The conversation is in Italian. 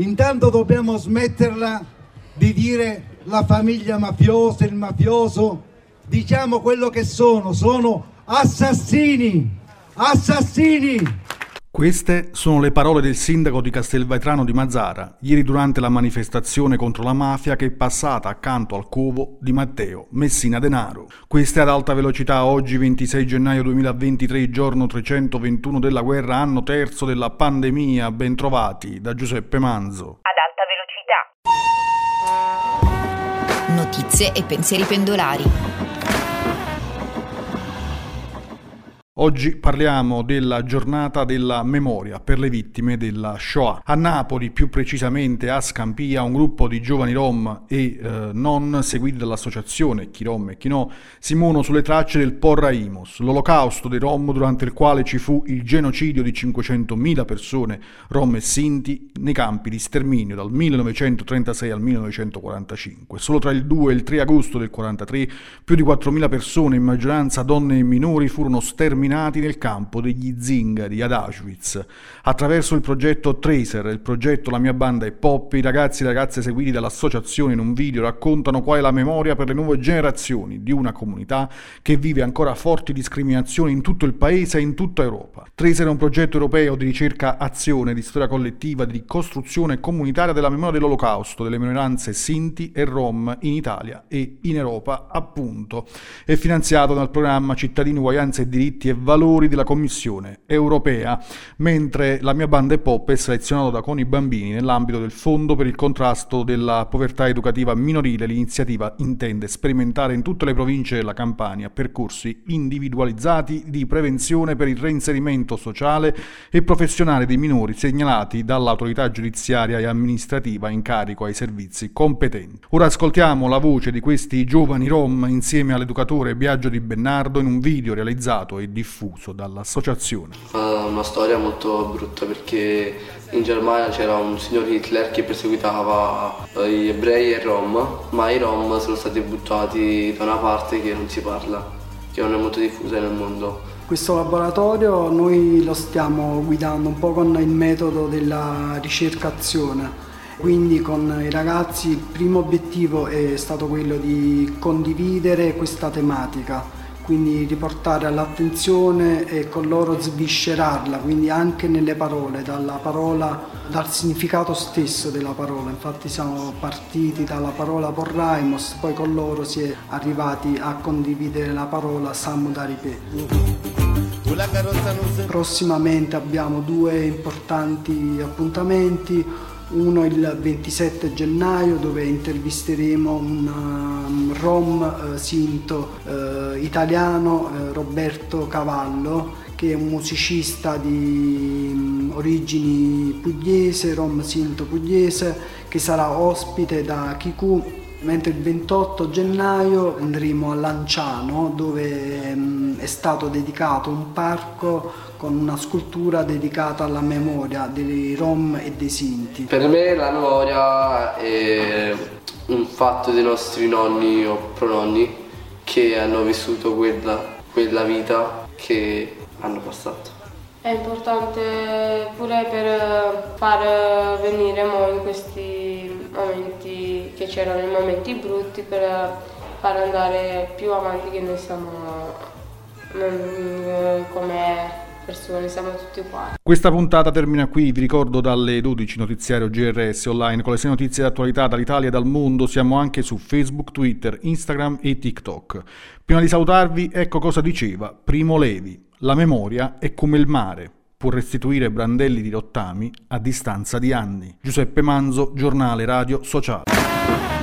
Intanto dobbiamo smetterla di dire la famiglia mafiosa, il mafioso, diciamo quello che sono, sono assassini, assassini! Queste sono le parole del sindaco di Castelvetrano di Mazzara, ieri durante la manifestazione contro la mafia che è passata accanto al covo di Matteo Messina Denaro. Queste ad alta velocità oggi 26 gennaio 2023, giorno 321 della guerra, anno terzo della pandemia, ben trovati da Giuseppe Manzo. Ad alta velocità. Notizie e pensieri pendolari. Oggi parliamo della giornata della memoria per le vittime della Shoah. A Napoli, più precisamente a Scampia, un gruppo di giovani rom e eh, non seguiti dall'associazione Chi Rom e Chi No si muovono sulle tracce del Porraimos, l'olocausto dei rom durante il quale ci fu il genocidio di 500.000 persone rom e sinti nei campi di sterminio dal 1936 al 1945. Solo tra il 2 e il 3 agosto del 1943 più di 4.000 persone, in maggioranza donne e minori, furono sterminate sterminati nel campo degli zingari ad Auschwitz. Attraverso il progetto Tracer, il progetto La mia banda e Pop, i ragazzi e ragazze seguiti dall'associazione in un video raccontano qual è la memoria per le nuove generazioni di una comunità che vive ancora forti discriminazioni in tutto il paese e in tutta Europa. Tracer è un progetto europeo di ricerca azione, di storia collettiva, di costruzione comunitaria della memoria dell'olocausto, delle minoranze sinti e rom in Italia e in Europa, appunto. È finanziato dal programma Cittadini, Uguaglianza e Diritti e valori della Commissione europea, mentre la mia banda è pop è selezionato da Coni Bambini nell'ambito del Fondo per il contrasto della povertà educativa minorile. L'iniziativa intende sperimentare in tutte le province della Campania percorsi individualizzati di prevenzione per il reinserimento sociale e professionale dei minori segnalati dall'autorità giudiziaria e amministrativa in carico ai servizi competenti. Ora ascoltiamo la voce di questi giovani rom insieme all'educatore Biagio di Bennardo in un video realizzato e diffuso diffuso dall'associazione. Una storia molto brutta perché in Germania c'era un signor Hitler che perseguitava eh, gli ebrei e i rom, ma i rom sono stati buttati da una parte che non si parla, che non è molto diffusa nel mondo. Questo laboratorio noi lo stiamo guidando un po' con il metodo della ricercazione. Quindi con i ragazzi il primo obiettivo è stato quello di condividere questa tematica quindi riportare all'attenzione e con loro sviscerarla, quindi anche nelle parole, dalla parola, dal significato stesso della parola. Infatti siamo partiti dalla parola porraimos, poi con loro si è arrivati a condividere la parola samudaripe. Prossimamente abbiamo due importanti appuntamenti uno il 27 gennaio dove intervisteremo un um, rom uh, sinto uh, italiano uh, Roberto Cavallo che è un musicista di um, origini pugliese, rom sinto pugliese che sarà ospite da Kiku mentre il 28 gennaio andremo a Lanciano dove um, è stato dedicato un parco con una scultura dedicata alla memoria dei Rom e dei Sinti. Per me la memoria è un fatto dei nostri nonni o prononni che hanno vissuto quella, quella vita che hanno passato. È importante pure per far venire mo in questi c'erano i momenti brutti per far andare più avanti che noi siamo come persone, siamo tutti uguali. Questa puntata termina qui, vi ricordo dalle 12 notiziario GRS online con le 6 notizie d'attualità dall'Italia e dal mondo, siamo anche su Facebook, Twitter, Instagram e TikTok. Prima di salutarvi, ecco cosa diceva Primo Levi, la memoria è come il mare, può restituire brandelli di rottami a distanza di anni. Giuseppe Manzo, giornale radio sociale. Thank you.